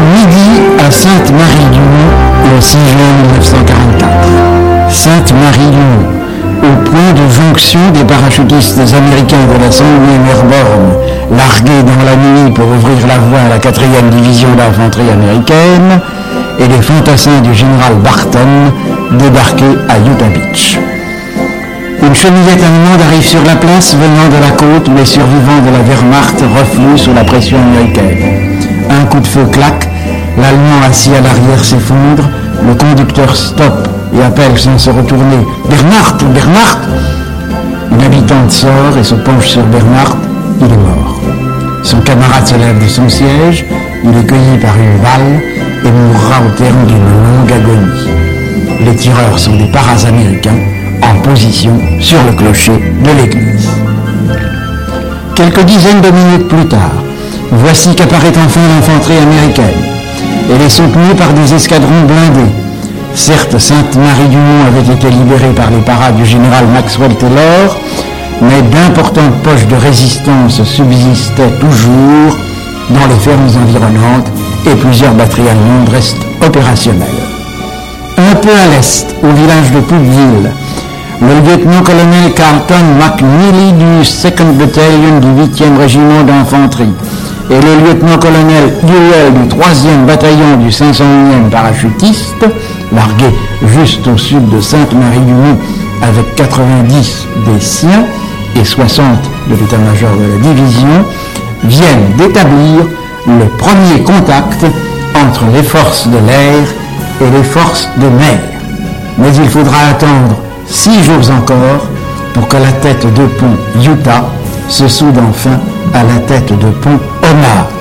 midi à Sainte-Marie-du-Mont le 6 juin 1944. Sainte-Marie-du-Mont, au point de jonction des parachutistes américains de la 101e Airborne, largués dans la nuit pour ouvrir la voie à la 4e division d'infanterie américaine, et les fantassins du général Barton débarqués à Utah Beach. Une chemillette allemande arrive sur la place venant de la côte, mais survivants de la Wehrmacht refluent sous la pression américaine. Coup de feu claque, l'Allemand assis à l'arrière s'effondre, le conducteur stoppe et appelle sans se retourner Bernhardt, Bernhardt Une habitante sort et se penche sur Bernhardt, il est mort. Son camarade se lève de son siège, il est cueilli par une balle et mourra au terme d'une longue agonie. Les tireurs sont des paras américains en position sur le clocher de l'église. Quelques dizaines de minutes plus tard, voici qu'apparaît enfin l'infanterie américaine. Elle est soutenue par des escadrons blindés. Certes, Sainte-Marie-du-Mont avait été libérée par les parades du général Maxwell Taylor, mais d'importantes poches de résistance subsistaient toujours dans les fermes environnantes et plusieurs batteries allemandes restent opérationnelles. Un peu à l'est, au village de Poudville, le lieutenant-colonel Carlton McNeely du 2nd Battalion du 8e régiment d'infanterie et le lieutenant-colonel Duell du 3e bataillon du 501e parachutiste, largué juste au sud de Sainte-Marie-du-Mont avec 90 des siens et 60 de l'état-major de la division, viennent d'établir le premier contact entre les forces de l'air et les forces de mer. Mais il faudra attendre six jours encore pour que la tête de pont Utah se soude enfin à la tête de pont now.